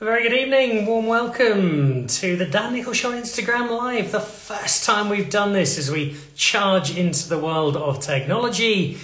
A very good evening, warm welcome to the Dan Nicholl Show on Instagram Live. The first time we've done this as we charge into the world of technology.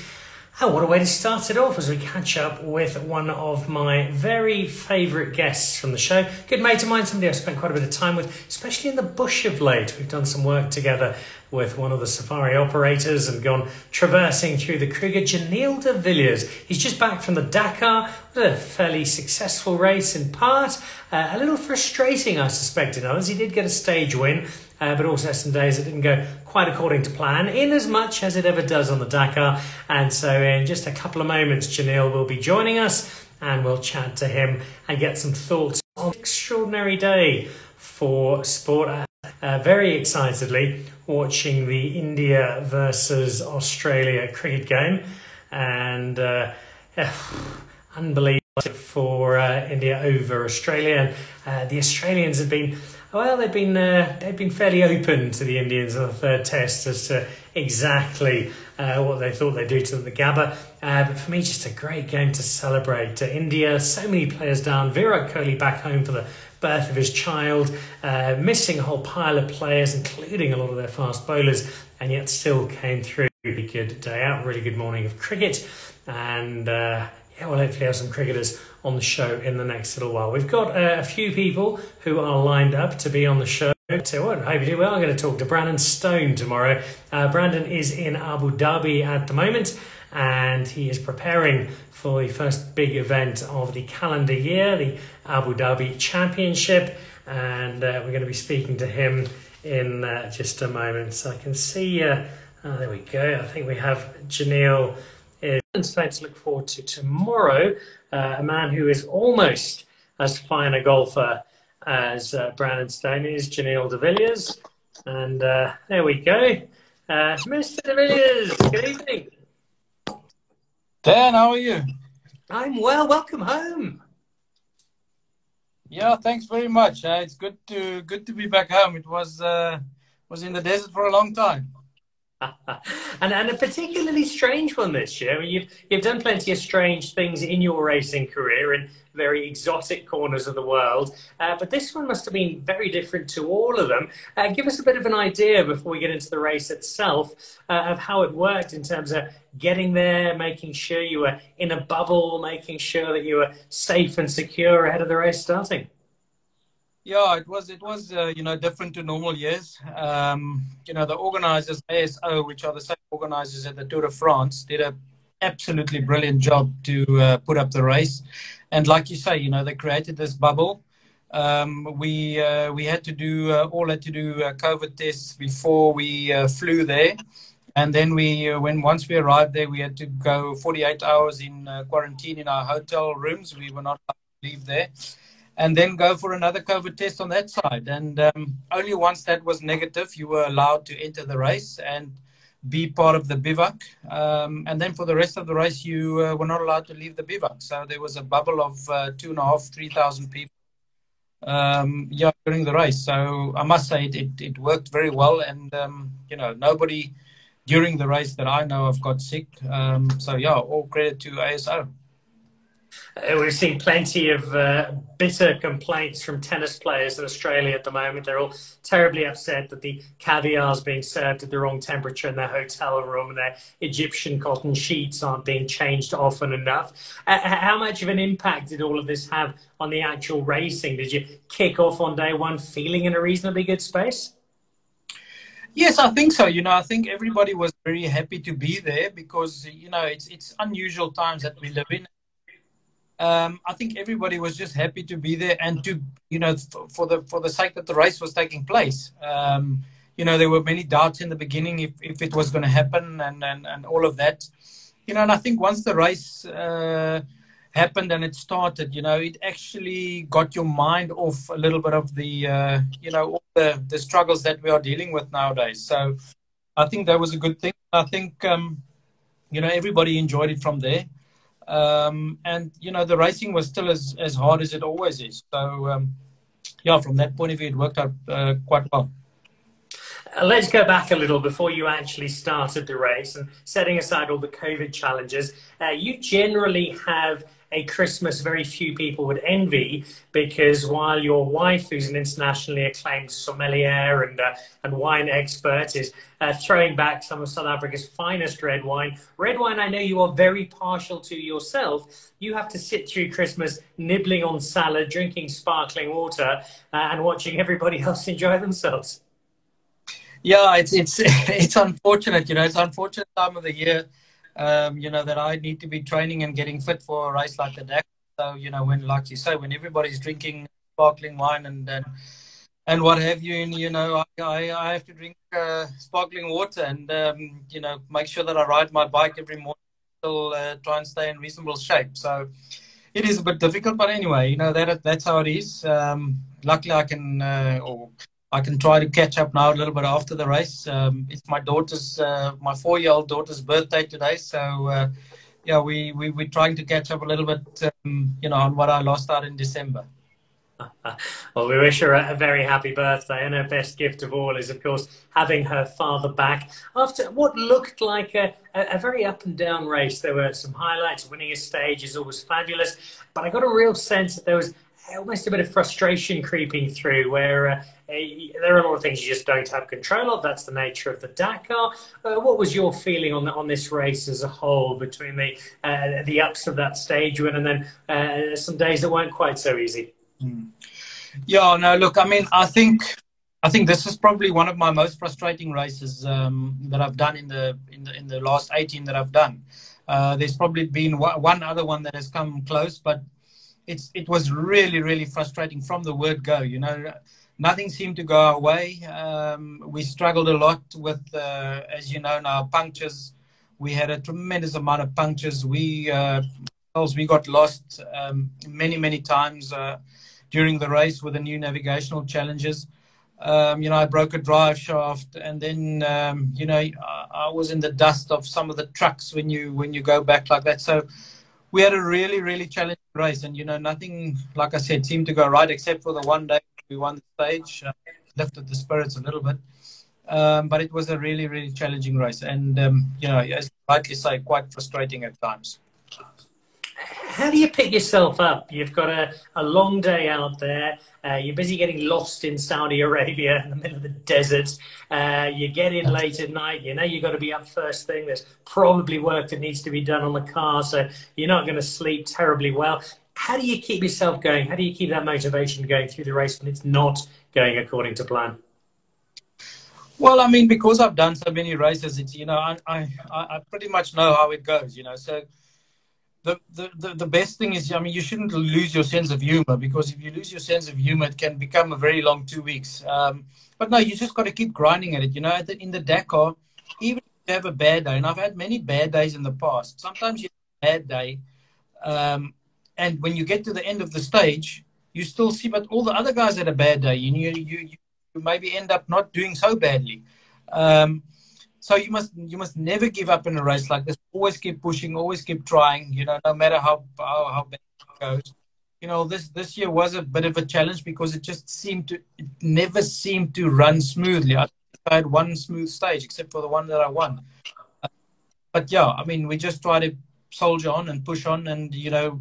Oh, what a way to start it off as we catch up with one of my very favourite guests from the show. Good mate of mine, somebody I've spent quite a bit of time with, especially in the bush of late. We've done some work together with one of the safari operators and gone traversing through the Kruger. Giniel de Villiers. He's just back from the Dakar. With a fairly successful race in part. Uh, a little frustrating, I suspect, in others. He did get a stage win. Uh, but also some days it didn't go quite according to plan, in as much as it ever does on the Dakar. And so, in just a couple of moments, Giniel will be joining us and we'll chat to him and get some thoughts on an extraordinary day for sport. Uh, very excitedly watching the India versus Australia cricket game, and uh, unbelievable for uh, India over Australia. And uh, the Australians have been well, they've been uh, they've been fairly open to the Indians in the third test as to exactly uh, what they thought they'd do to the Gabba. But for me, just a great game to celebrate. India, so many players down. Virat Kohli back home for the birth of his child, uh, missing a whole pile of players, including a lot of their fast bowlers, and yet still came through. Really good day out, really good morning of cricket, and uh, yeah, we'll hopefully have some cricketers on the show in the next little while. We've got uh, a few people who are lined up to be on the show. So what? Hope you do well. I'm going to talk to Brandon Stone tomorrow. Uh, Brandon is in Abu Dhabi at the moment and he is preparing for the first big event of the calendar year, the Abu Dhabi Championship. And uh, we're going to be speaking to him in uh, just a moment. So I can see, uh, oh, there we go. I think we have Giniel. Is to look forward to tomorrow. Uh, a man who is almost as fine a golfer as uh, Brandon Stone is, Giniel de Villiers. And uh, there we go. Mr. de Villiers, good evening. Dan, how are you? I'm well. Welcome home. Yeah, thanks very much. Uh, it's good to good to be back home. It was uh, was in the desert for a long time. And and a particularly strange one this year. I mean, you've you've done plenty of strange things in your racing career in very exotic corners of the world, uh, but this one must have been very different to all of them. Uh, give us a bit of an idea before we get into the race itself uh, of how it worked in terms of getting there, making sure you were in a bubble, making sure that you were safe and secure ahead of the race starting. Yeah, it was it was uh, you know different to normal years. Um, you know the organizers ASO, which are the same organizers at the Tour de France, did a absolutely brilliant job to uh, put up the race. And like you say, you know they created this bubble. Um, we uh, we had to do uh, all had to do uh, COVID tests before we uh, flew there. And then we, when once we arrived there, we had to go 48 hours in quarantine in our hotel rooms. We were not allowed to leave there and then go for another COVID test on that side. And um, only once that was negative, you were allowed to enter the race and be part of the bivouac. Um, and then for the rest of the race, you uh, were not allowed to leave the bivouac. So there was a bubble of uh, two and a half, three thousand people. Um, yeah, during the race. So I must say it, it, it worked very well, and um, you know nobody during the race that I know of got sick. Um, so yeah, all credit to ASO. Uh, we've seen plenty of uh, bitter complaints from tennis players in Australia at the moment. They're all terribly upset that the caviar is being served at the wrong temperature in their hotel room and their Egyptian cotton sheets aren't being changed often enough. Uh, how much of an impact did all of this have on the actual racing? Did you kick off on day one feeling in a reasonably good space? Yes, I think so. You know, I think everybody was very happy to be there because you know it's it's unusual times that we live in um, I think everybody was just happy to be there and to, you know, for, for the for the sake that the race was taking place. Um, you know, there were many doubts in the beginning if, if it was going to happen and, and, and all of that. You know, and I think once the race uh, happened and it started, you know, it actually got your mind off a little bit of the, uh, you know, all the, the struggles that we are dealing with nowadays. So I think that was a good thing. I think, um, you know, everybody enjoyed it from there. Um, and you know the racing was still as as hard as it always is. So um, yeah, from that point of view, it worked out uh, quite well. Uh, let's go back a little before you actually started the race and setting aside all the COVID challenges. Uh, you generally have a Christmas very few people would envy because while your wife, who's an internationally acclaimed sommelier and, uh, and wine expert, is uh, throwing back some of South Africa's finest red wine, red wine I know you are very partial to yourself, you have to sit through Christmas nibbling on salad, drinking sparkling water, uh, and watching everybody else enjoy themselves. Yeah, it's it's it's unfortunate, you know. It's unfortunate time of the year, um, you know, that I need to be training and getting fit for a race like the Dakar. So, you know, when, like you say, when everybody's drinking sparkling wine and and, and what have you, and you know, I I, have to drink uh, sparkling water and um, you know make sure that I ride my bike every morning, still uh, try and stay in reasonable shape. So. It is a bit difficult, but anyway, you know that that's how it is. Um, luckily, I can, uh, or I can try to catch up now a little bit after the race. Um, it's my daughter's, uh, my four-year-old daughter's birthday today, so uh, yeah, we we we're trying to catch up a little bit, um, you know, on what I lost out in December. well, we wish her a very happy birthday, and her best gift of all is, of course, having her father back after what looked like a, a, very up and down race. There were some highlights, winning a stage is always fabulous, but I got a real sense that there was almost a bit of frustration creeping through where uh, there are a lot of things you just don't have control of. That's the nature of the Dakar. Uh, what was your feeling on the, on this race as a whole between the uh, the ups of that stage win and then uh, some days that weren't quite so easy? Mm. Yeah, no, look, I mean, I think I think this is probably one of my most frustrating races um, that I've done in the in the in the last 18 that I've done. Uh, there's probably been one other one that has come close, but it's it was really really frustrating from the word go. You know, nothing seemed to go our way. Um, we struggled a lot with, uh, as you know, now punctures. We had a tremendous amount of punctures. We uh, we got lost um, many many times uh, during the race with the new navigational challenges. Um, you know, I broke a drive shaft, and then um, you know I, I was in the dust of some of the trucks when you when you go back like that. So we had a really, really challenging race, and you know, nothing, like I said, seemed to go right except for the one day we won the stage, uh, lifted the spirits a little bit. Um, but it was a really, really challenging race, and um, you know, as rightly say, quite frustrating at times how do you pick yourself up? You've got a, a long day out there. Uh, you're busy getting lost in Saudi Arabia in the middle of the desert. Uh, you get in late at night. You know you've got to be up first thing. There's probably work that needs to be done on the car, so you're not going to sleep terribly well. How do you keep yourself going? How do you keep that motivation going through the race when it's not going according to plan? Well, I mean, because I've done so many races, it's you know, I I, I pretty much know how it goes. You know, so the, the, the, best thing is, I mean, you shouldn't lose your sense of humor because if you lose your sense of humor, it can become a very long two weeks. Um, but no, you just got to keep grinding at it. You know, the, in the Dakar, even if you have a bad day, and I've had many bad days in the past, sometimes you have a bad day. Um, and when you get to the end of the stage, you still see, but all the other guys had a bad day. You, you, you, you maybe end up not doing so badly. Um, so you must you must never give up in a race like this. Always keep pushing. Always keep trying. You know, no matter how how, how bad it goes. You know, this this year was a bit of a challenge because it just seemed to it never seemed to run smoothly. I had one smooth stage except for the one that I won. But yeah, I mean, we just try to soldier on and push on, and you know,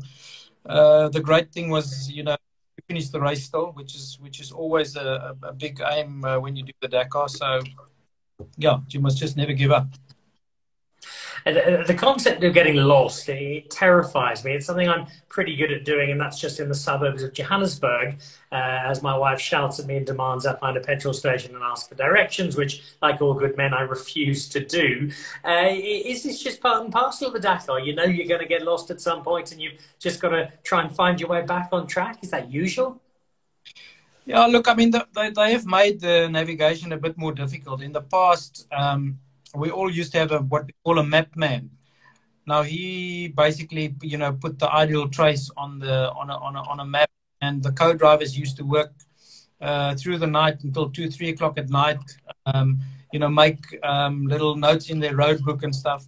uh, the great thing was, you know, we finished the race still, which is which is always a, a big aim uh, when you do the Dakar. So yeah, you must just never give up. The concept of getting lost, it terrifies me. It's something I'm pretty good at doing, and that's just in the suburbs of Johannesburg. Uh, as my wife shouts at me and demands I find a petrol station and ask for directions, which, like all good men, I refuse to do. Uh, is this just part and parcel of the Dakar? You know you're going to get lost at some point, and you've just got to try and find your way back on track. Is that usual? Yeah, look, I mean, the, they, they have made the navigation a bit more difficult. In the past, um, we all used to have a, what we call a map man. Now he basically, you know, put the ideal trace on the on a, on a, on a map, and the co-drivers used to work uh, through the night until two, three o'clock at night. Um, you know, make um, little notes in their road book and stuff.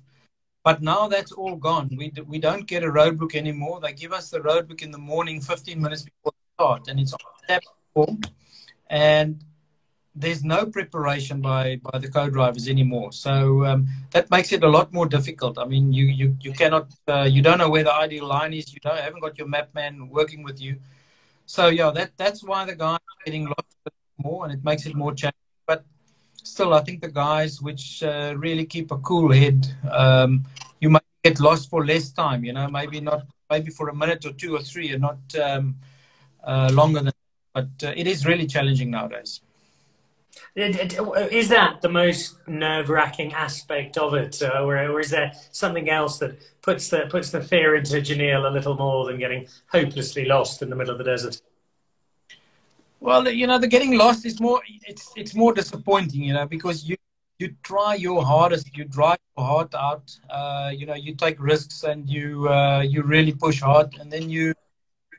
But now that's all gone. We we don't get a road book anymore. They give us the road book in the morning, 15 minutes before the start, and it's on tap and there's no preparation by by the co-drivers anymore. So um, that makes it a lot more difficult. I mean, you you you cannot uh, you don't know where the ideal line is. You don't haven't got your map man working with you. So yeah, that that's why the guys are getting lost more, and it makes it more challenging. But still, I think the guys which uh, really keep a cool head, um, you might get lost for less time. You know, maybe not maybe for a minute or two or three, and not um, uh, longer than. But uh, it is really challenging nowadays. Is that the most nerve-wracking aspect of it, uh, or, or, is there something else that puts the puts the fear into Giniel a little more than getting hopelessly lost in the middle of the desert? Well, you know, the getting lost is more it's it's more disappointing, you know, because you you try your hardest, you drive your heart out, uh, you know, you take risks and you uh, you really push hard, and then you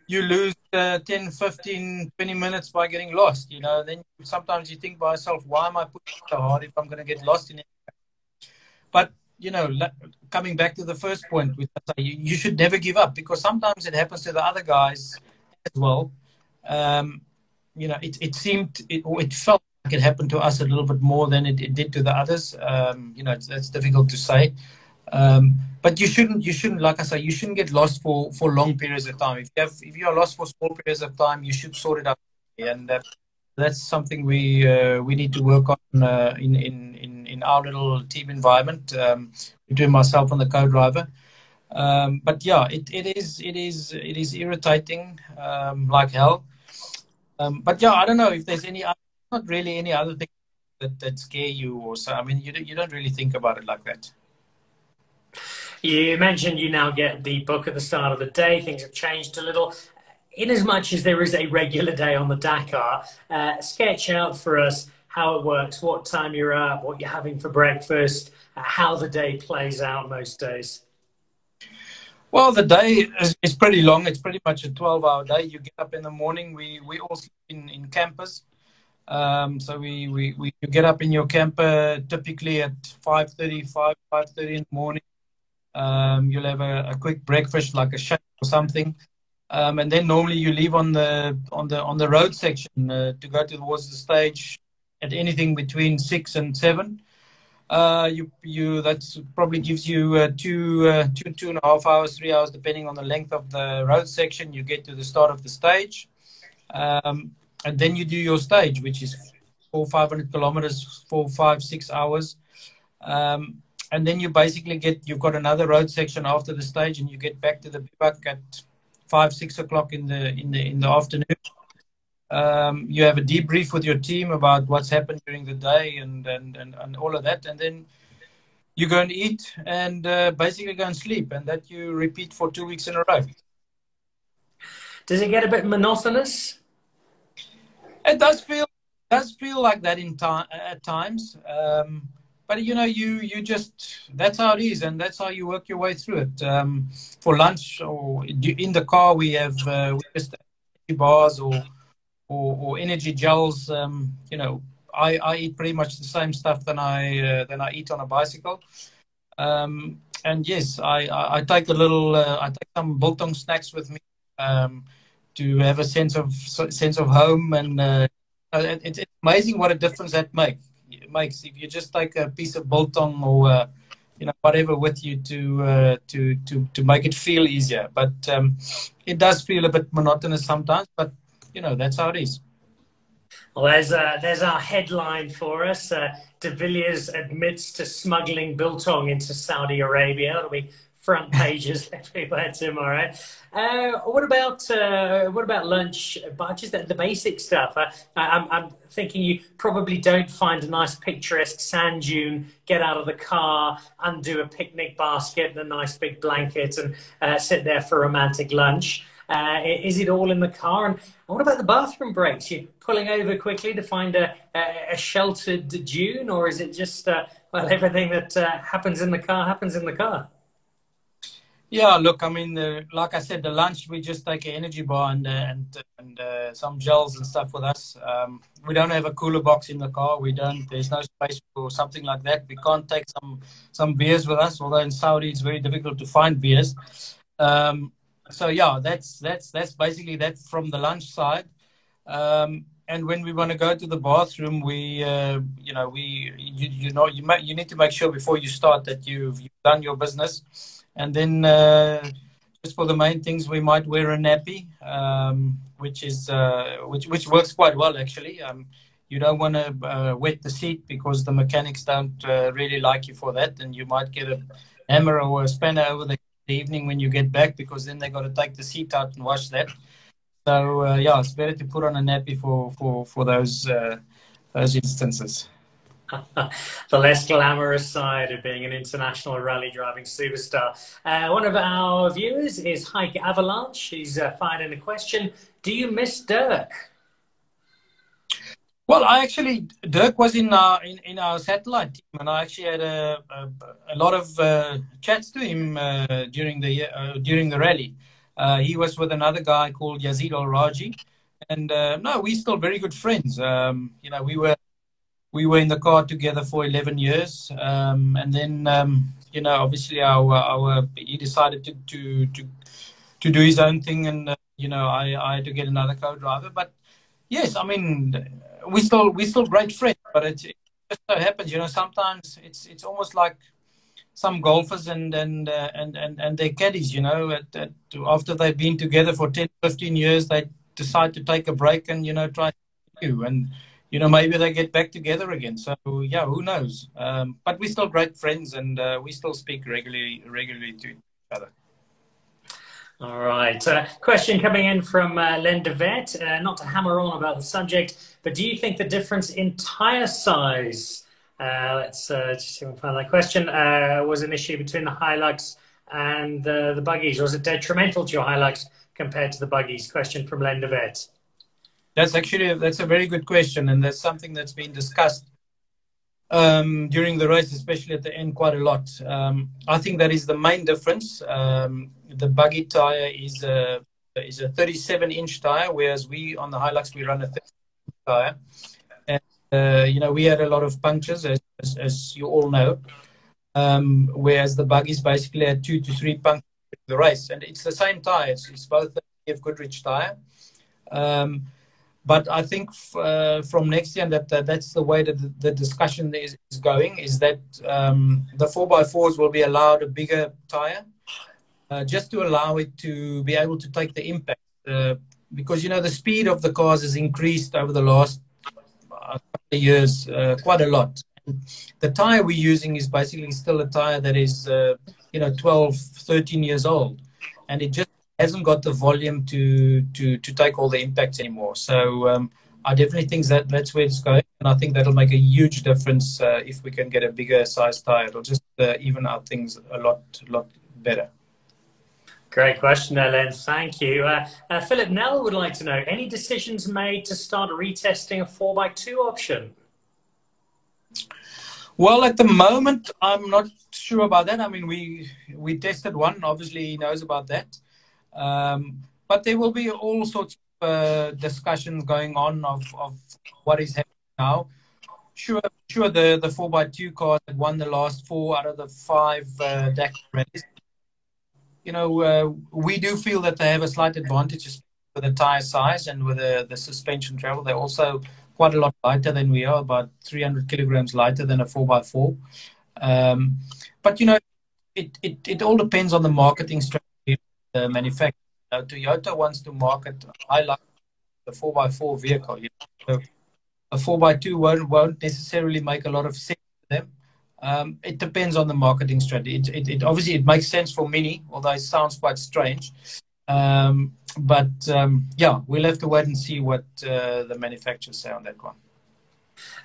you lose uh, 10, 15, 20 minutes by getting lost. You know, then sometimes you think by yourself, why am I pushing so hard if I'm going to get lost in it? But you know, coming back to the first point, which you, you should never give up because sometimes it happens to the other guys as well. Um, you know, it, it seemed, it, it felt like it happened to us a little bit more than it, it did to the others. Um, you know, it's, difficult to say. Um, but you shouldn't, you shouldn't, like I say, you shouldn't get lost for, for long periods of time. If you have, if you are lost for small periods of time, you should sort it out. And uh, that's something we uh, we need to work on uh, in, in, in in our little team environment um, between myself and the co-driver. Um, but yeah, it, it is it is it is irritating um, like hell. Um, but yeah, I don't know if there's any not really any other thing that, that scare you or so. I mean, you you don't really think about it like that. You mentioned you now get the book at the start of the day. Things have changed a little. In as much as there is a regular day on the Dakar, uh, sketch out for us how it works, what time you're up, what you're having for breakfast, uh, how the day plays out most days. Well, the day is, is, pretty long. It's pretty much a 12 hour day. You get up in the morning. We, we all sleep in, in campers. Um, so we, we, we you get up in your camper typically at 5.30, 5, 5.30 in the morning. Um, you'll have a, a, quick breakfast, like a shake or something, um, and then normally you leave on the on the on the road section uh, to go towards the stage at anything between six and seven. Uh, you you that probably gives you uh, two uh, two two and a half hours, three hours, depending on the length of the road section. You get to the start of the stage, um, and then you do your stage, which is four five hundred kilometers, four five six hours. Um, and then you basically get you've got another road section after the stage, and you get back to the bivouac at five six o'clock in the in the in the afternoon. Um, you have a debrief with your team about what's happened during the day and and and, and all of that, and then you go and eat and uh, basically go and sleep, and that you repeat for two weeks in a row. Does it get a bit monotonous? It does feel does feel like that in time at times. Um, but you know, you you just that's how it is, and that's how you work your way through it. Um, for lunch or in the car, we have uh, we just bars or, or, or energy gels. Um, you know, I, I eat pretty much the same stuff than I uh, than I eat on a bicycle. Um, and yes, I, I, I, take a little. Uh, I take some biltong snacks with me um, to have a sense of sense of home, and uh, it's, it's amazing what a difference that makes makes if you just take a piece of biltong or uh, you know whatever with you to uh, to to to make it feel easier. But um, it does feel a bit monotonous sometimes. But you know that's how it is. Well, there's uh, there's our headline for us. Uh, De Villiers admits to smuggling biltong into Saudi Arabia. It'll be front pages everywhere tomorrow. Uh, what about uh, what about lunch? But just the, the basic stuff. Uh, I'm, I'm, thinking you probably don't find a nice picturesque sand dune, get out of the car, undo a picnic basket and a nice big blanket, and uh, sit there for romantic lunch. Uh, is it all in the car? And what about the bathroom breaks? You pulling over quickly to find a, a, a sheltered dune, or is it just uh, well everything that happens in the car happens in the car? Yeah, look, I mean, uh, like I said, the lunch we just take an energy bar and uh, and and uh, some gels and stuff with us. Um, we don't have a cooler box in the car. We don't. There's no space for something like that. We can't take some some beers with us. Although in Saudi it's very difficult to find beers. Um, so yeah, that's that's that's basically that from the lunch side. Um, and when we want to go to the bathroom, we, uh, you know, we, you, you know, you might, you need to make sure before you start that you've, you've done your business, and then uh, just for the main things, we might wear a nappy, um, which is uh, which which works quite well actually. Um, you don't want to uh, wet the seat because the mechanics don't uh, really like you for that, and you might get a hammer or a spanner over the evening when you get back because then they got to take the seat out and wash that. So uh, yeah, it's better to put on a nappy for for for those uh, those instances. the less glamorous side of being an international rally driving superstar. Uh, one of our viewers is Heike Avalanche. She's uh, in a question. Do you miss Dirk? Well, I actually Dirk was in our in, in our satellite team, and I actually had a a, a lot of uh, chats to him uh, during the uh, during the rally. Uh, he was with another guy called Yazeed Al Rajhi, and uh, no, we're still very good friends. Um, you know, we were we were in the car together for 11 years, um, and then um, you know, obviously our our he decided to to to, to do his own thing, and uh, you know, I I had to get another co-driver, but yes, I mean we still we still great friends, but it, it just so happens, you know, sometimes it's it's almost like some golfers and and uh, and, and and their caddies, you know, at, at, after they've been together for 10, 15 years, they decide to take a break and you know try to and you know maybe they get back together again. So yeah, who knows? Um, but we're still great friends and uh, we still speak regularly regularly to each other. All right. Uh, question coming in from uh, Len DeVet. Uh, not to hammer on about the subject, but do you think the difference in tyre size, uh, let's uh, just see if we find that question, uh, was an issue between the Hilux and the, the buggies? Was it detrimental to your Hilux compared to the buggies? Question from Len DeVet. That's actually, that's a very good question. And that's something that's been discussed um, during the race, especially at the end, quite a lot. Um, I think that is the main difference. Um, the buggy tire is a is a 37 inch tire, whereas we on the Hilux we run a 30 tire. And uh, you know we had a lot of punctures, as, as, as you all know. Um, whereas the buggies basically had two to three punctures the race, and it's the same tire. It's, it's both the Goodrich tire. But I think uh, from next year, that, that that's the way that the, discussion is, is, going. Is that um, the four x fours will be allowed a bigger tire, uh, just to allow it to be able to take the impact. Uh, because you know the speed of the cars has increased over the last years quite a lot. The tire we're using is basically still a tire that is uh, you know 12, 13 years old, and it just hasn't got the volume to to to take all the impacts anymore. So um, I definitely think that that's where it's going, and I think that'll make a huge difference uh, if we can get a bigger size tire. It'll just uh, even out things a lot lot better. Great question, Ellen. Thank you. Uh, uh, Philip Nell would like to know any decisions made to start retesting a 4x2 option? Well, at the moment, I'm not sure about that. I mean, we we tested one. Obviously, he knows about that. Um, but there will be all sorts of uh, discussions going on of, of what is happening now. Sure, sure. The the four x two car that won the last four out of the five uh, Dakar rallies. You know, uh, we do feel that they have a slight advantage with the tire size and with the, the suspension travel. They're also quite a lot lighter than we are, about 300 kilograms lighter than a 4x4. Um, but, you know, it, it, it all depends on the marketing strategy the manufacturer. Uh, Toyota wants to market highlight the 4x4 vehicle. You know? so a 4x2 won't, won't necessarily make a lot of sense to them. Um, it depends on the marketing strategy. It, it, it, obviously it makes sense for Mini, although it sounds quite strange. Um, but um, yeah, we'll have to wait and see what uh, the manufacturers say on that one.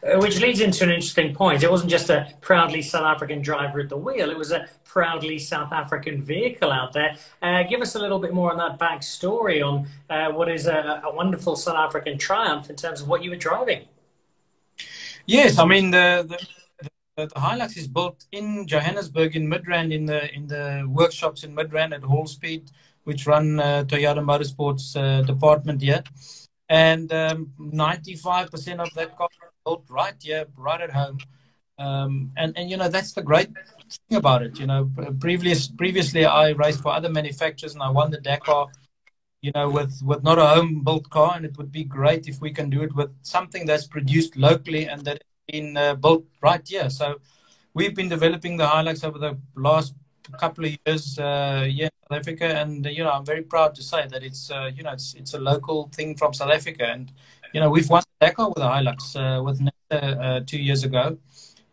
Uh, which leads into an interesting point. It wasn't just a proudly South African driver at the wheel, it was a proudly South African vehicle out there. Uh, give us a little bit more on that backstory on uh, what is a, a, wonderful South African triumph in terms of what you were driving. Yes, I mean, the, the, the, Hilux is built in Johannesburg, in Midrand, in the, in the workshops in Midrand at Hallspeed, which run uh, Toyota Motorsports uh, department here. And um, 95% of that car built right here, right at home. Um, and, and, you know, that's the great thing about it. You know, previous, previously I raced for other manufacturers and I won the Dakar you know, with, with not a home built car. And it would be great if we can do it with something that's produced locally and that's been uh, built right here. So we've been developing the Hilux over the last couple of years uh, here in South Africa, and you know I'm very proud to say that it's uh, you know it's it's a local thing from South Africa, and you know we've won the Dakar with the Hilux uh, with uh, two years ago,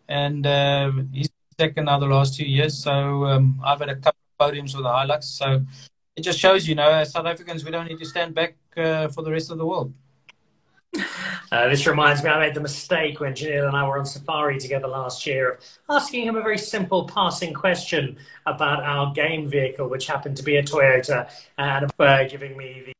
and uh, he's second now the last two years. So um, I've had a couple of podiums with the Hilux, so it just shows you know as South Africans we don't need to stand back uh, for the rest of the world. Uh, this reminds me, I made the mistake when Giniel and I were on safari together last year of asking him a very simple passing question about our game vehicle, which happened to be a Toyota, and uh, giving me the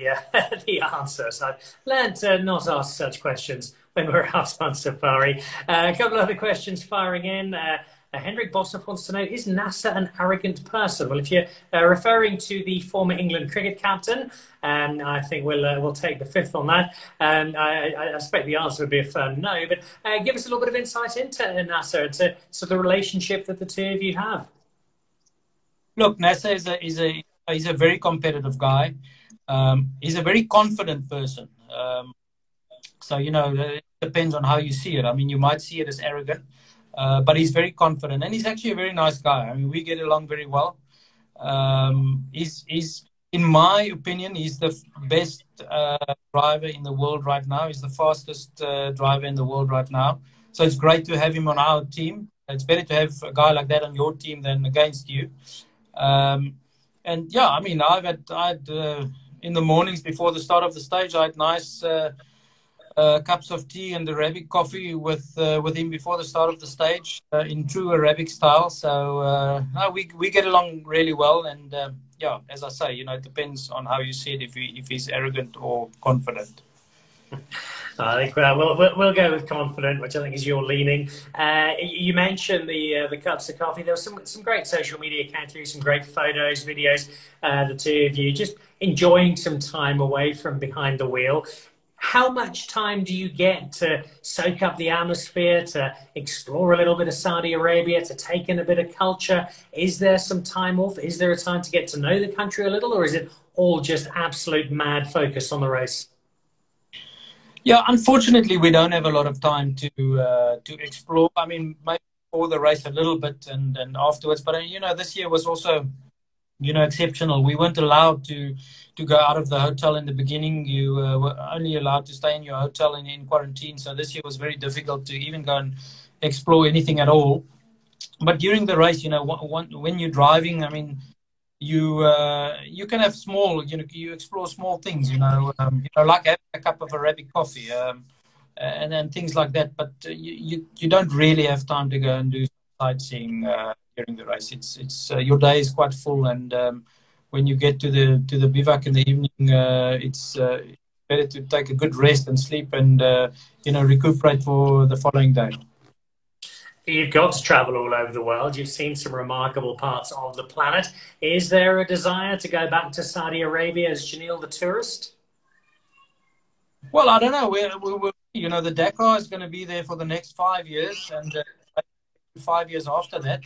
the, uh, the answer. So I've learned to not ask such questions when we're out on safari. Uh, a couple of other questions firing in. Uh, uh, Hendrik Boshoff wants to know, is Nasser an arrogant person? Well, if you're uh, referring to the former England cricket captain, and um, I think we'll uh, we'll take the fifth on that. And I, I, expect the answer would be a firm no. But uh, give us a little bit of insight into Nasser, to, to the relationship that the two of you have. Look, Nasser is a is a he's a very competitive guy. Um, he's a very confident person. Um, so you know, it depends on how you see it. I mean, you might see it as arrogant. Uh, but he's very confident, and he's actually a very nice guy. I mean, we get along very well. Um, he's, he's, in my opinion, he's the best uh, driver in the world right now. He's the fastest uh, driver in the world right now. So it's great to have him on our team. It's better to have a guy like that on your team than against you. Um, and yeah, I mean, I've had, I had uh, in the mornings before the start of the stage, I had nice uh, uh, cups of tea and Arabic coffee with uh, with him before the start of the stage uh, in true Arabic style. So uh, no, we we get along really well, and um, yeah, as I say, you know, it depends on how you see it. If he if he's arrogant or confident. I think we'll, we'll, we'll go with confident, which I think is your leaning. Uh, you mentioned the uh, the cups of coffee. There was some some great social media through, some great photos, videos. Uh, the two of you just enjoying some time away from behind the wheel how much time do you get to soak up the atmosphere, to explore a little bit of Saudi Arabia, to take in a bit of culture? Is there some time off? Is there a time to get to know the country a little, or is it all just absolute mad focus on the race? Yeah, unfortunately, we don't have a lot of time to uh, to explore. I mean, maybe before the race a little bit and, and afterwards, but uh, you know, this year was also you know, exceptional. We weren't allowed to to go out of the hotel in the beginning. You uh, were only allowed to stay in your hotel in, in quarantine. So this year was very difficult to even go and explore anything at all. But during the race, you know, when you're driving, I mean, you uh, you can have small, you know, you explore small things, you know, um, you know, like having a cup of Arabic coffee, um, and then things like that. But uh, you, you, you don't really have time to go and do sightseeing. Uh, during the race. It's it's uh, your day is quite full, and um, when you get to the to the bivouac in the evening, uh, it's uh, better to take a good rest and sleep, and you know recuperate for the following day. You've got to travel all over the world. You've seen some remarkable parts of the planet. Is there a desire to go back to Saudi Arabia as Giniel the tourist? Well, I don't know. We're, we're, you know, the Dakar is going to be there for the next five years, and uh, five years after that.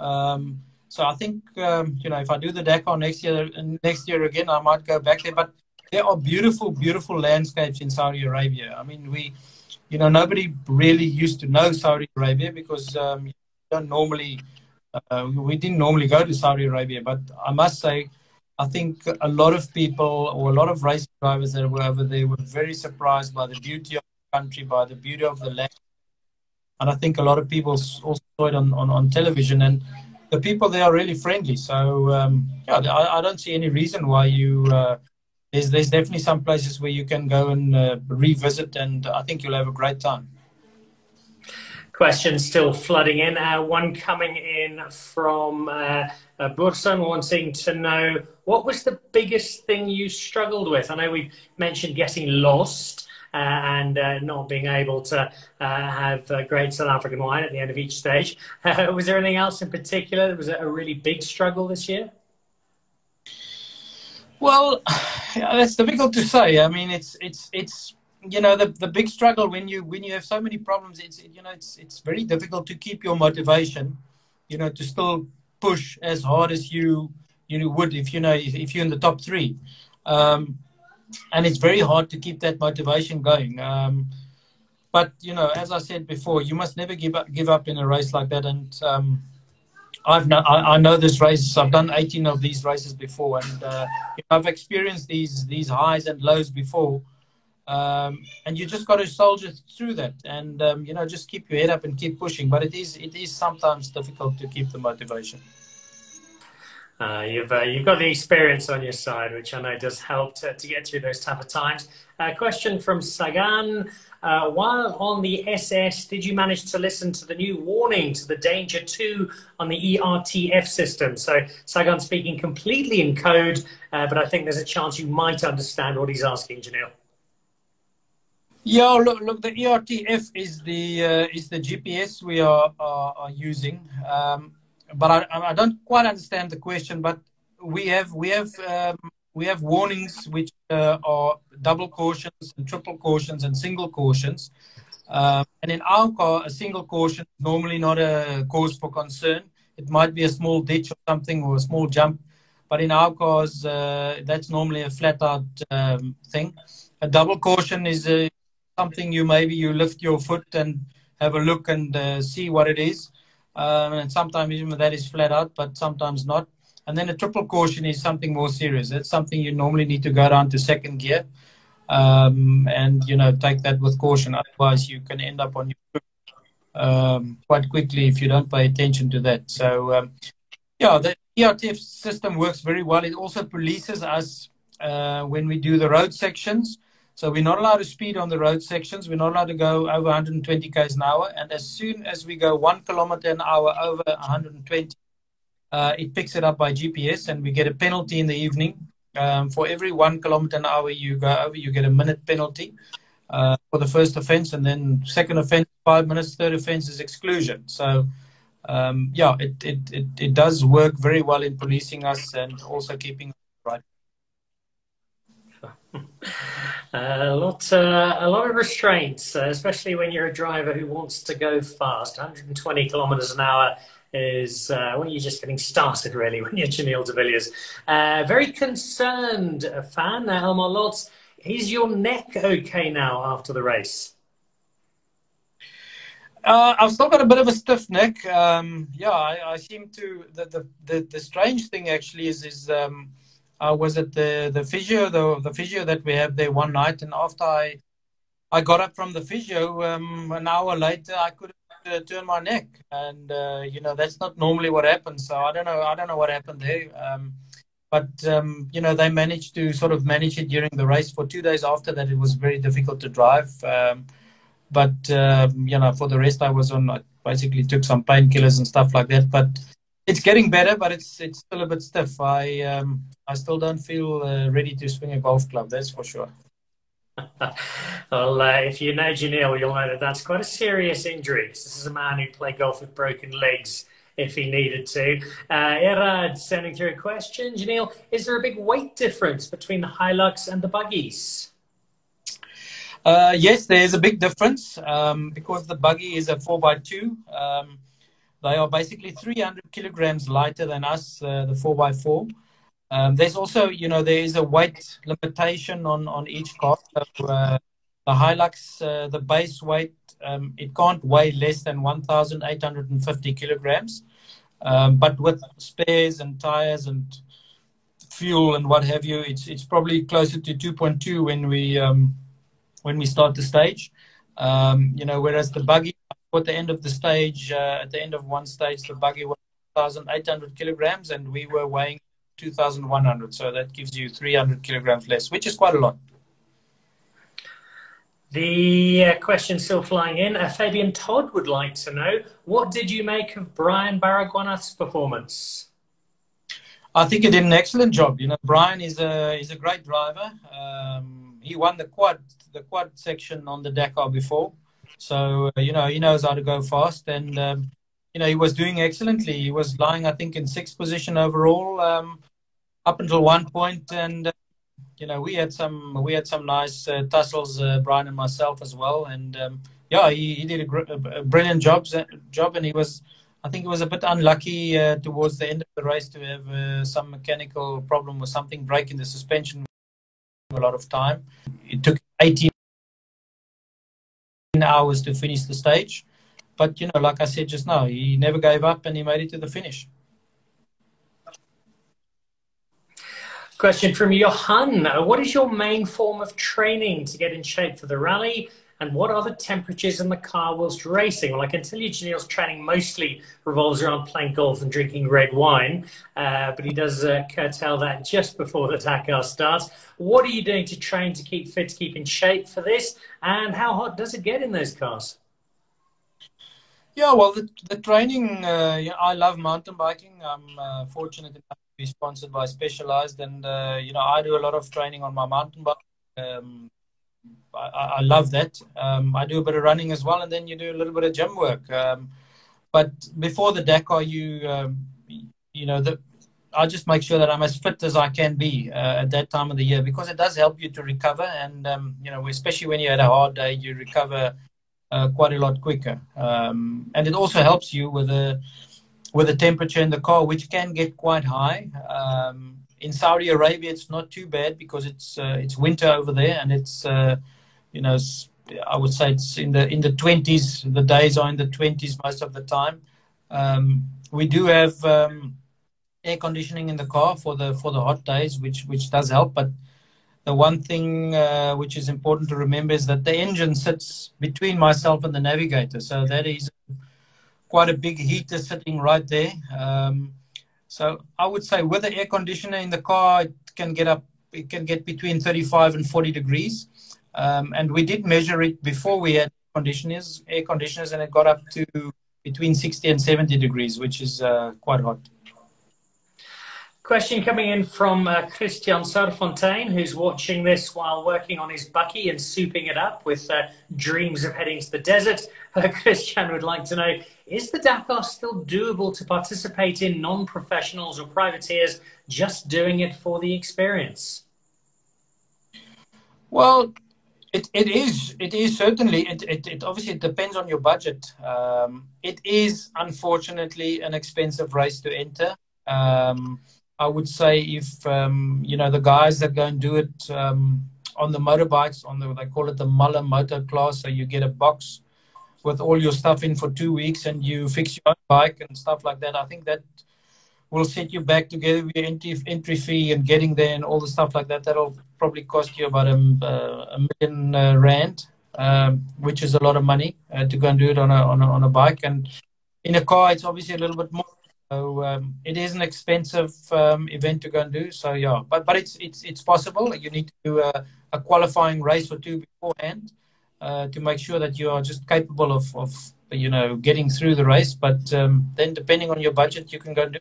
Um, so I think um, you know if I do the Dakar next year, next year again, I might go back there. But there are beautiful, beautiful landscapes in Saudi Arabia. I mean, we, you know, nobody really used to know Saudi Arabia because um, you don't normally, uh, we didn't normally go to Saudi Arabia. But I must say, I think a lot of people or a lot of race drivers that were over there were very surprised by the beauty of the country, by the beauty of the land and I think a lot of people also saw it on, on, on television, and the people there are really friendly. So um, yeah, I, I, don't see any reason why you. Uh, there's there's definitely some places where you can go and uh, revisit, and I think you'll have a great time. Questions still flooding in. Uh, one coming in from uh, uh, Burson wanting to know what was the biggest thing you struggled with. I know we mentioned getting lost. Uh, and uh, not being able to have great South African wine at the end of each stage. was there anything else in particular that was a really big struggle this year? Well, it's difficult to say. I mean, it's it's it's you know the the big struggle when you when you have so many problems. It's you know it's it's very difficult to keep your motivation. You know to still push as hard as you you would if you know if, if you're in the top three. Um, and it's very hard to keep that motivation going. Um, but you know, as I said before, you must never give up give up in a race like that. And um, I've no, I, I, know this race. I've done 18 of these races before, and uh, I've experienced these these highs and lows before. Um, and you just got to soldier through that, and um, you know, just keep your head up and keep pushing. But it is it is sometimes difficult to keep the motivation. Uh, you've uh, you've got the experience on your side, which I know does help to, to get through those tougher times. A question from Sagan: uh, While on the SS, did you manage to listen to the new warning to the danger two on the ERTF system? So Sagan speaking completely in code, uh, but I think there's a chance you might understand what he's asking, Giniel. Yeah, look, look. The ERTF is the uh, is the GPS we are are, are using. Um, but I, I don't quite understand the question. But we have we have um, we have warnings which uh, are double cautions and triple cautions and single cautions. Um, and in our car, a single caution is normally not a cause for concern. It might be a small ditch or something or a small jump. But in our cars, uh, that's normally a flat out um, thing. A double caution is uh, something you maybe you lift your foot and have a look and uh, see what it is. Um, and sometimes even that is flat out, but sometimes not. And then a triple caution is something more serious. It's something you normally need to go down to second gear, um, and you know take that with caution. Otherwise, you can end up on your um, quite quickly if you don't pay attention to that. So, um, yeah, the ERTF system works very well. It also polices us uh, when we do the road sections. So we're not allowed to speed on the road sections. We're not allowed to go over 120 k's an hour. And as soon as we go one kilometer an hour over 120, uh, it picks it up by GPS, and we get a penalty in the evening. Um, for every one kilometer an hour you go over, you get a minute penalty uh, for the first offence, and then second offence five minutes, third offence is exclusion. So. Um, yeah, it, it, it, it does work very well in policing us and also keeping right. a lot, uh, a lot of restraints, uh, especially when you're a driver who wants to go fast. 120 kilometers an hour is uh, when you're just getting started, really, when you're Giniel de Villiers. Uh, very concerned fan, uh, Elmar Lotz. Is your neck okay now after the race? Uh, I've still got a bit of a stiff neck. Um, yeah, I, I, seem to. The, the, the, the, strange thing actually is, is um, I was at the the physio the the physio that we have there one night, and after I I got up from the physio, um, an hour later I couldn't uh, turn my neck, and uh, you know that's not normally what happens. So I don't know I don't know what happened there. Um, but um, you know they managed to sort of manage it during the race. For two days after that, it was very difficult to drive. Um, but um, you know, for the rest, I was on. I basically took some painkillers and stuff like that. But it's getting better, but it's it's still a bit stiff. I um, I still don't feel uh, ready to swing a golf club. That's for sure. Well, uh, if you know Giniel, you'll know that that's quite a serious injury. This is a man who played golf with broken legs if he needed to. Uh, Erad sending through a question. Giniel, is there a big weight difference between the Hilux and the buggies? Uh, yes, there is a big difference um, because the buggy is a 4x2. Um, they are basically 300 kilograms lighter than us, uh, the 4x4. Um, there's also, you know, there is a weight limitation on, on each car. So, uh, the Hilux, uh, the base weight, um, it can't weigh less than 1,850 kilograms. Um, but with spares and tires and fuel and what have you, it's it's probably closer to 2.2 when we um, when we start the stage. Um, you know, whereas the buggy at the end of the stage, uh, at the end of one stage, the buggy was 1,800 kilograms, and we were weighing 2,100. So that gives you 300 kilograms less, which is quite a lot. The uh, question still flying in. Uh, Fabian Todd would like to know what did you make of Brian Baragwanath's performance? I think he did an excellent job. You know, Brian is a is a great driver. Um, he won the quad the quad section on the Dakar before. So, uh, you know, he knows how to go fast. And, um, you know, he was doing excellently. He was lying, I think, in sixth position overall um, up until one point. And, uh, you know, we had some we had some nice uh, tussles, uh, Brian and myself as well. And, um, yeah, he, he did a, gr- a, brilliant job, job and he was I think it was a bit unlucky uh, towards the end of the race to have uh, some mechanical problem or something breaking the suspension a lot of time. It took 18 hours to finish the stage. But, you know, like I said just now, he never gave up and he made it to the finish. Question from Johan. What is your main form of training to get in shape for the rally? And what are the temperatures in the car whilst racing? Well, I can tell you Giniel's training mostly revolves around playing golf and drinking red wine, uh, but he does uh, curtail that just before the Dakar starts. What are you doing to train to keep fit, to keep in shape for this? And how hot does it get in those cars? Yeah, well, the, the training, uh, yeah, I love mountain biking. I'm uh, fortunate enough to be sponsored by Specialized, and, uh, you know, I do a lot of training on my mountain bike. Um, I, I love that. Um, I do a bit of running as well, and then you do a little bit of gym work. Um, but before the Dakar, you um, you know the, I just make sure that I'm as fit as I can be uh, at that time of the year because it does help you to recover, and um, you know especially when you had a hard day, you recover quite a lot quicker, um, and it also helps you with the with the temperature in the car, which can get quite high. Um, in Saudi Arabia, it's not too bad because it's uh, it's winter over there, and it's uh, you know I would say it's in the in the twenties. The days are in the twenties most of the time. Um, we do have um, air conditioning in the car for the for the hot days, which which does help. But the one thing uh, which is important to remember is that the engine sits between myself and the navigator, so that is quite a big heater sitting right there. Um, so I would say with the air conditioner in the car, it can get up, it can get between 35 and 40 degrees. Um, and we did measure it before we had conditioners, air conditioners, and it got up to between 60 and 70 degrees, which is uh, quite hot. Question coming in from uh, Christian Sarfontaine, who's watching this while working on his bakkie and souping it up with uh, dreams of heading to the desert. Uh, Christian would like to know Is the Dakar still doable to participate in non professionals or privateers just doing it for the experience? Well, it, it is it is certainly it, it, it obviously depends on your budget. Um, it is unfortunately an expensive race to enter. Um, I would say if um, you know the guys that go and do it um, on the motorbikes, on the they call it the Malle Moto class, so you get a box with all your stuff in for two weeks and you fix your own bike and stuff like that. I think that will set you back together with your entry, entry fee and getting there and all the stuff like that. That'll probably cost you about a, a million uh, rand, um, which is a lot of money uh, to go and do it on a, on a on a bike. And in a car, it's obviously a little bit more so um, it is an expensive um, event to go and do. So yeah, but but it's it's it's possible. You need to do a, a qualifying race or two beforehand uh, to make sure that you are just capable of of you know getting through the race. But um, then depending on your budget, you can go and do.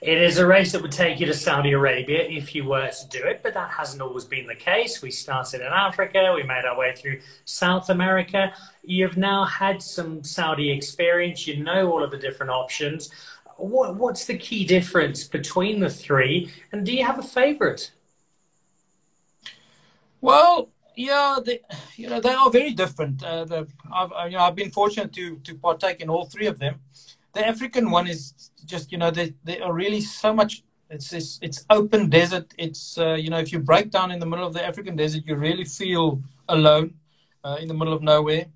It is a race that would take you to Saudi Arabia if you were to do it, but that hasn't always been the case. We started in Africa, we made our way through South America. You've now had some Saudi experience, you know all of the different options. What, what's the key difference between the three, and do you have a favorite? Well, yeah, they, you know they are very different. Uh, I've, you know, I've been fortunate to to partake in all three of them the African one is just you know they are really so much. It's it's, it's open desert. It's uh, you know if you break down in the middle of the African desert, you really feel alone uh, in the middle of nowhere.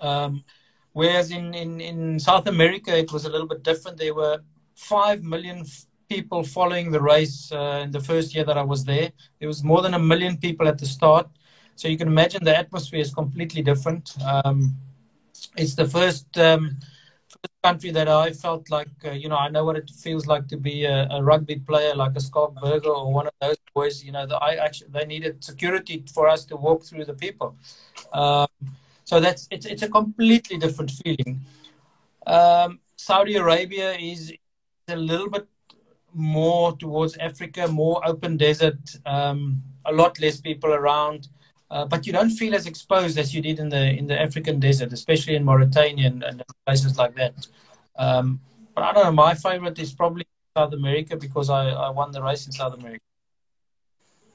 Um, whereas in, in in South America, it was a little bit different. There were five million people following the race uh, in the first year that I was there. There was more than a million people at the start. So you can imagine the atmosphere is completely different. Um, it's the first um, country that I felt like, uh, you know, I know what it feels like to be a, a rugby player like a Schalk Burger or one of those boys. You know, the, I actually they needed security for us to walk through the people. Um, so that's it's it's a completely different feeling. Um, Saudi Arabia is a little bit more towards Africa, more open desert, um, a lot less people around. Uh, but you don't feel as exposed as you did in the in the African desert, especially in Mauritania and, and places like that. Um, but I don't know. My favorite is probably South America because I, I won the race in South America.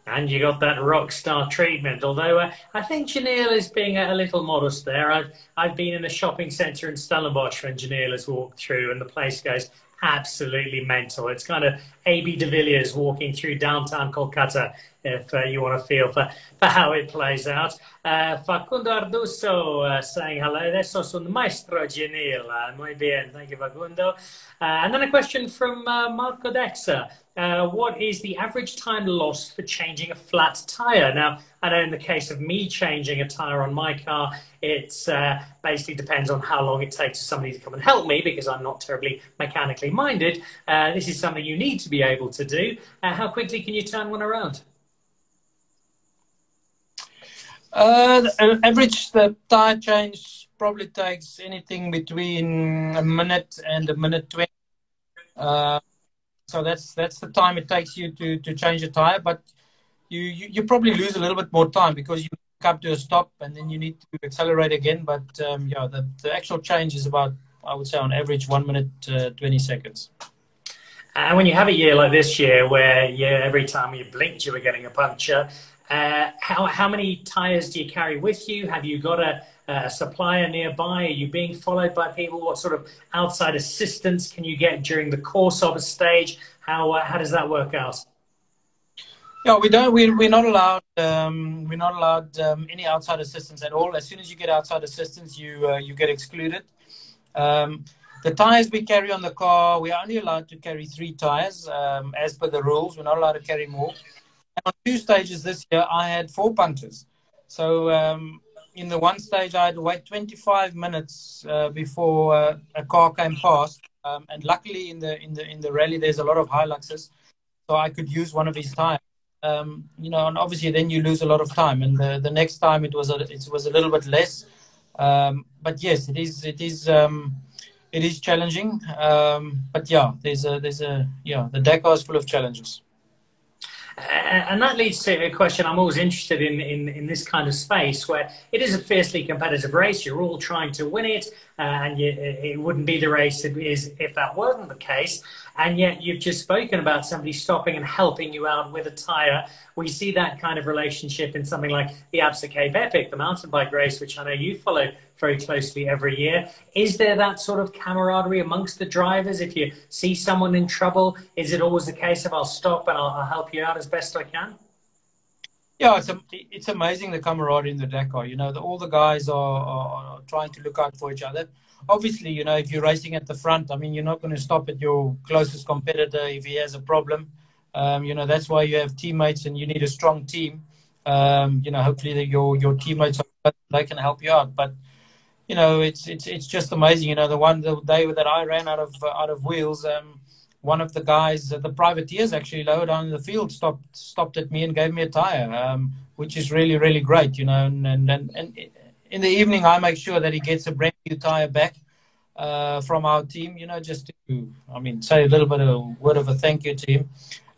And you got that rock star treatment. Although uh, I think Giniel is being a, little modest there. I've, I've been in a shopping centre in Stellenbosch when Giniel has walked through, and the place goes absolutely mental. It's kind of AB de Villiers walking through downtown Kolkata, if uh, you want to feel for, for how it plays out. Uh, Facundo Arduso uh, saying hello. Sos un maestro Giniel. Uh, muy bien. Thank you, Facundo. Uh, and then a question from uh, Marco Dexa. Uh, what is the average time lost for changing a flat tire? Now, I know in the case of me changing a tire on my car, it uh, basically depends on how long it takes for somebody to come and help me because I'm not terribly mechanically minded. Uh, this is something you need to be able to do. how quickly can you turn one around? Uh, average the tire change probably takes anything between a minute and a minute twenty. Uh, so that's that's the time it takes you to to change a tire. But you, you, you probably lose a little bit more time because you come to a stop and then you need to accelerate again. But um, yeah, the the actual change is about I would say on average one minute uh, twenty seconds. And when you have a year like this year, where yeah, every time you blinked you were getting a puncture, uh, how, how many tires do you carry with you? Have you got a, a, supplier nearby? Are you being followed by people? What sort of outside assistance can you get during the course of a stage? How, uh, how does that work out? Yeah, we don't. We, we're not allowed. Um, we're not allowed um, any outside assistance at all. As soon as you get outside assistance, you uh, you get excluded. Um, the tires we carry on the car, we are only allowed to carry three tires um, as per the rules. We're not allowed to carry more on two stages this year, I had four punctures. So um, in the one stage, I had to wait 25 minutes uh, before uh, a car came past. Um, and luckily, in the in the in the rally, there's a lot of Hiluxes, so I could use one of his tires. Um, you know, and obviously, then you lose a lot of time. And the, the next time, it was a it was a little bit less. Um, but yes, it is it is um, it is challenging. Um, but yeah, there's a there's a yeah, the Dakar is full of challenges and that leads to a question I'm always interested in, in, in this kind of space where it is a fiercely competitive race. You're all trying to win it, uh, and you, it wouldn't be the race it is if that wasn't the case. And yet, you've just spoken about somebody stopping and helping you out with a tire. We see that kind of relationship in something like the Absa Cape Epic, the mountain bike race, which I know you follow very closely every year. Is there that sort of camaraderie amongst the drivers? If you see someone in trouble, is it always the case of I'll stop and I'll, I'll help you out as best I can? Yeah, it's a, it's amazing the camaraderie in the Dakar. You know, the, all the guys are, are, trying to look out for each other obviously, you know, if you're racing at the front, I mean, you're not going to stop at your closest competitor if he has a problem. Um, you know, that's why you have teammates and you need a strong team. Um, you know, hopefully your your teammates they can help you out. But you know, it's it's it's just amazing. You know, the one the day that I ran out of uh, out of wheels, um, one of the guys, uh, the privateers actually lower down in the field, stopped stopped at me and gave me a tire, um, which is really really great. You know, and and and, and in the evening, I make sure that he gets a brand new tire back uh, from our team. You know, just to, I mean, say a little bit of a word of a thank you to him.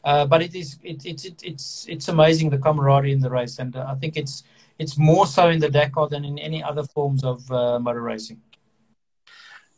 Uh, but it is it, it, it, it's it's amazing the camaraderie in the race, and uh, I think it's it's more so in the Dakar than in any other forms of uh, motor racing.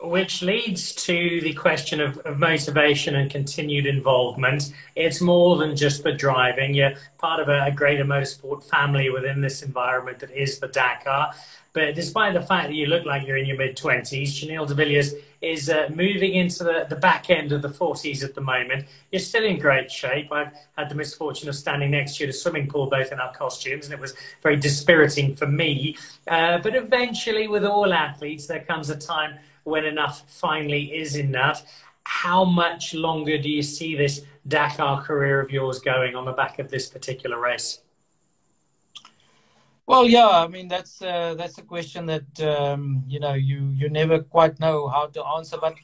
Which leads to the question of, of, motivation and continued involvement. It's more than just the driving. You're part of a, a greater motorsport family within this environment that is the Dakar. But despite the fact that you look like you're in your mid 20s, Giniel de Villiers is uh, moving into the, the back end of the 40s at the moment. You're still in great shape. I've had the misfortune of standing next to you at a swimming pool, both in our costumes, and it was very dispiriting for me. Uh, but eventually, with all athletes, there comes a time when enough finally is enough. How much longer do you see this Dakar career of yours going on the back of this particular race? Well, yeah, I mean that's uh, that's a question that um, you know you you never quite know how to answer, but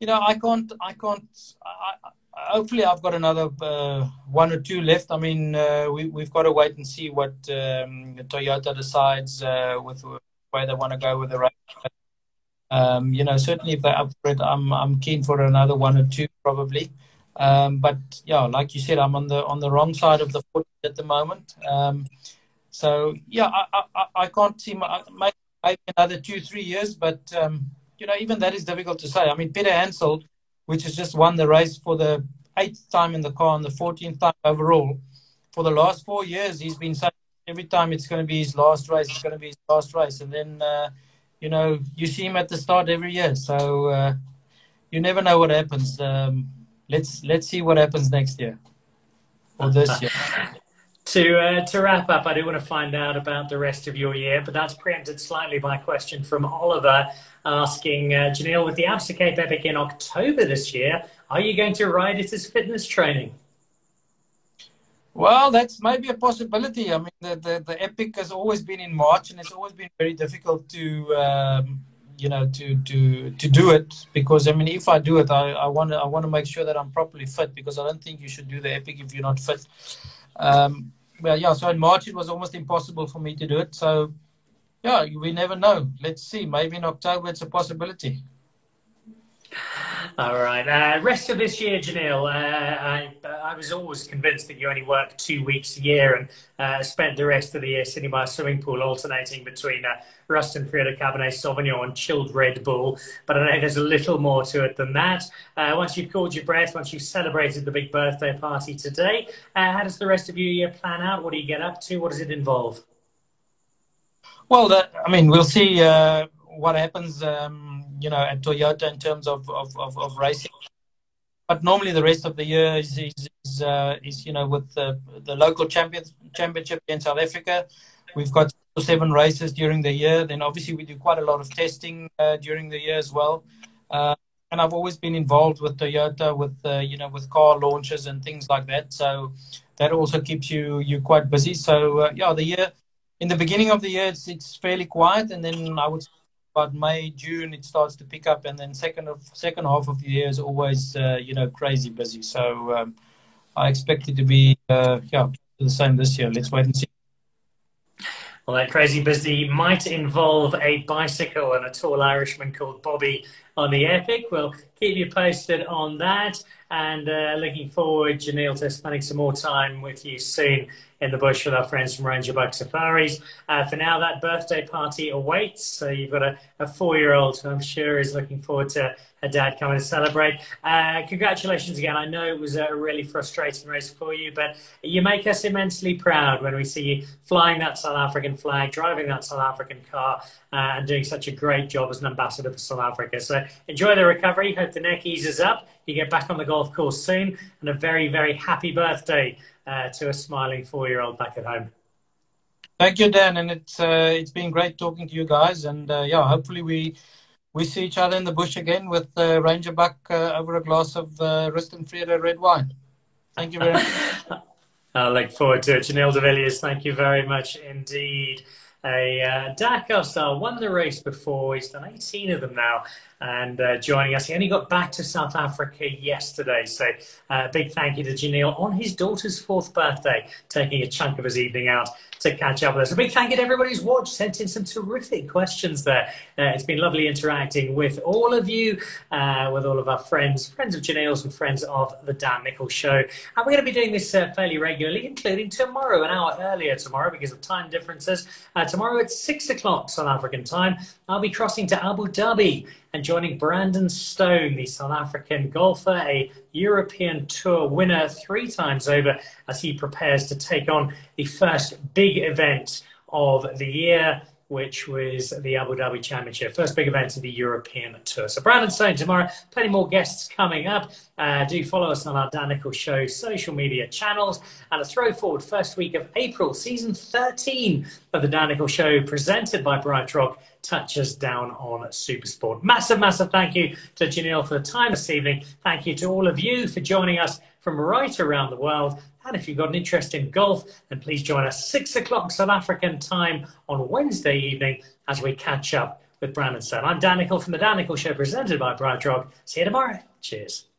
you know I can't I can't. I, hopefully, I've got another uh, one or two left. I mean, uh, we we've got to wait and see what um, Toyota decides uh, with where they want to go with the race. Um, you know, certainly if they're up for it, I'm I'm keen for another one or two probably. Um, but yeah, like you said, I'm on the on the wrong side of the foot at the moment. So yeah, I, I, I can't see my, maybe another two three years, but um, you know even that is difficult to say. I mean Peterhansel, which has just won the race for the eighth time in the car and the 14th time overall, for the last four years, he's been saying every time it's going to be his last race, it's going to be his last race. And then, uh, you know, you see him at the start every year. So uh, you never know what happens. Um, let's let's see what happens next year or this year. to uh, to wrap up, I do want to find out about the rest of your year, but that's preempted slightly by a question from Oliver asking uh, Giniel with the Absa Cape Epic in October this year. Are you going to ride it as fitness training? Well, that's maybe a possibility. I mean, the, the, the Epic has always been in March, and it's always been very difficult to, um, you know, to, to to do it because I mean, if I do it, I, I want to I want to make sure that I'm properly fit because I don't think you should do the Epic if you're not fit. Um, well, yeah. So in March, it was almost impossible for me to do it. So, yeah, we never know. Let's see. Maybe in October, it's a possibility. All right. Uh, rest of this year, Giniel, uh, I, I was always convinced that you only work two weeks a year and uh, spent the rest of the year sitting by a swimming pool alternating between uh, Rust en Vrede Cabernet Sauvignon and chilled Red Bull. But I know there's a little more to it than that. Uh, once you've called your breath, once you've celebrated the big birthday party today, uh, how does the rest of your year plan out? What do you get up to? What does it involve? Well, that, I mean, we'll see uh, what happens. Um, you know, at Toyota in terms of, of, of, of racing. But normally the rest of the year is, is, is, uh, is you know, with the, the local champions, championship in South Africa. We've got seven races during the year. Then obviously we do quite a lot of testing uh, during the year as well. Uh, and I've always been involved with Toyota, with uh, you know, with car launches and things like that. So that also keeps you you quite busy. So uh, yeah, the year in the beginning of the year it's it's fairly quiet, and then I would about May, June, it starts to pick up, and then second of second half of the year is always uh, you know crazy busy. So um, I expect it to be uh, yeah the same this year. Let's wait and see. Well, that crazy busy might involve a bicycle and a tall Irishman called Bobby on the Epic. We'll keep you posted on that and uh, looking forward, Giniel, to spending some more time with you soon in the bush with our friends from Ranger Buck Safaris. Uh, for now, that birthday party awaits. So you've got a, a four-year-old who I'm sure is looking forward to her dad coming to celebrate. Uh, congratulations again. I know it was a really frustrating race for you, but you make us immensely proud when we see you flying that South African flag, driving that South African car, uh, and doing such a great job as an ambassador for South Africa. So enjoy the recovery. Hope the neck eases up. You get back on the golf course soon, and a very, very happy birthday uh, to a smiling four-year-old back at home. Thank you, Dan, and it's uh, it's been great talking to you guys, and uh, yeah, hopefully we we see each other in the bush again with uh, Ranger Buck uh, over a glass of uh, Rust en Vrede red wine. Thank you very much. I look forward to it. Giniel de Villiers, thank you very much indeed a uh, Dakar star, won the race before. He's done 18 of them now and uh, joining us. He only got back to South Africa yesterday. So, uh, big thank you to Giniel on his daughter's fourth birthday, taking a chunk of his evening out to catch up with us. A big thank you to everybody who's watched, sent in some terrific questions there. Uh, it's been lovely interacting with all of you, uh, with all of our friends, friends of Giniel's and friends of the Dan Nicholl Show. And we're going to be doing this fairly regularly, including tomorrow, an hour earlier tomorrow because of time differences. Tomorrow at 6 o'clock South African time, I'll be crossing to Abu Dhabi and joining Brandon Stone, the South African golfer, a European Tour winner three times over, as he prepares to take on the first big event of the year, which was the Abu Dhabi Championship, first big event of the European Tour. So Brandon Stone tomorrow, plenty more guests coming up. Uh, do follow us on our Dan Nicholl Show social media channels. And a throw forward first week of April, season 13 of the Dan Nicholl Show, presented by BrightRock touches down on Supersport. Massive, massive thank you to Giniel for the time this evening. Thank you to all of you for joining us from right around the world. And if you've got an interest in golf, then please join us 6 o'clock South African time on Wednesday evening as we catch up with Brandon Stone. I'm Dan Nicholl from The Dan Nicholl Show, presented by BrightRock. See you tomorrow. Cheers.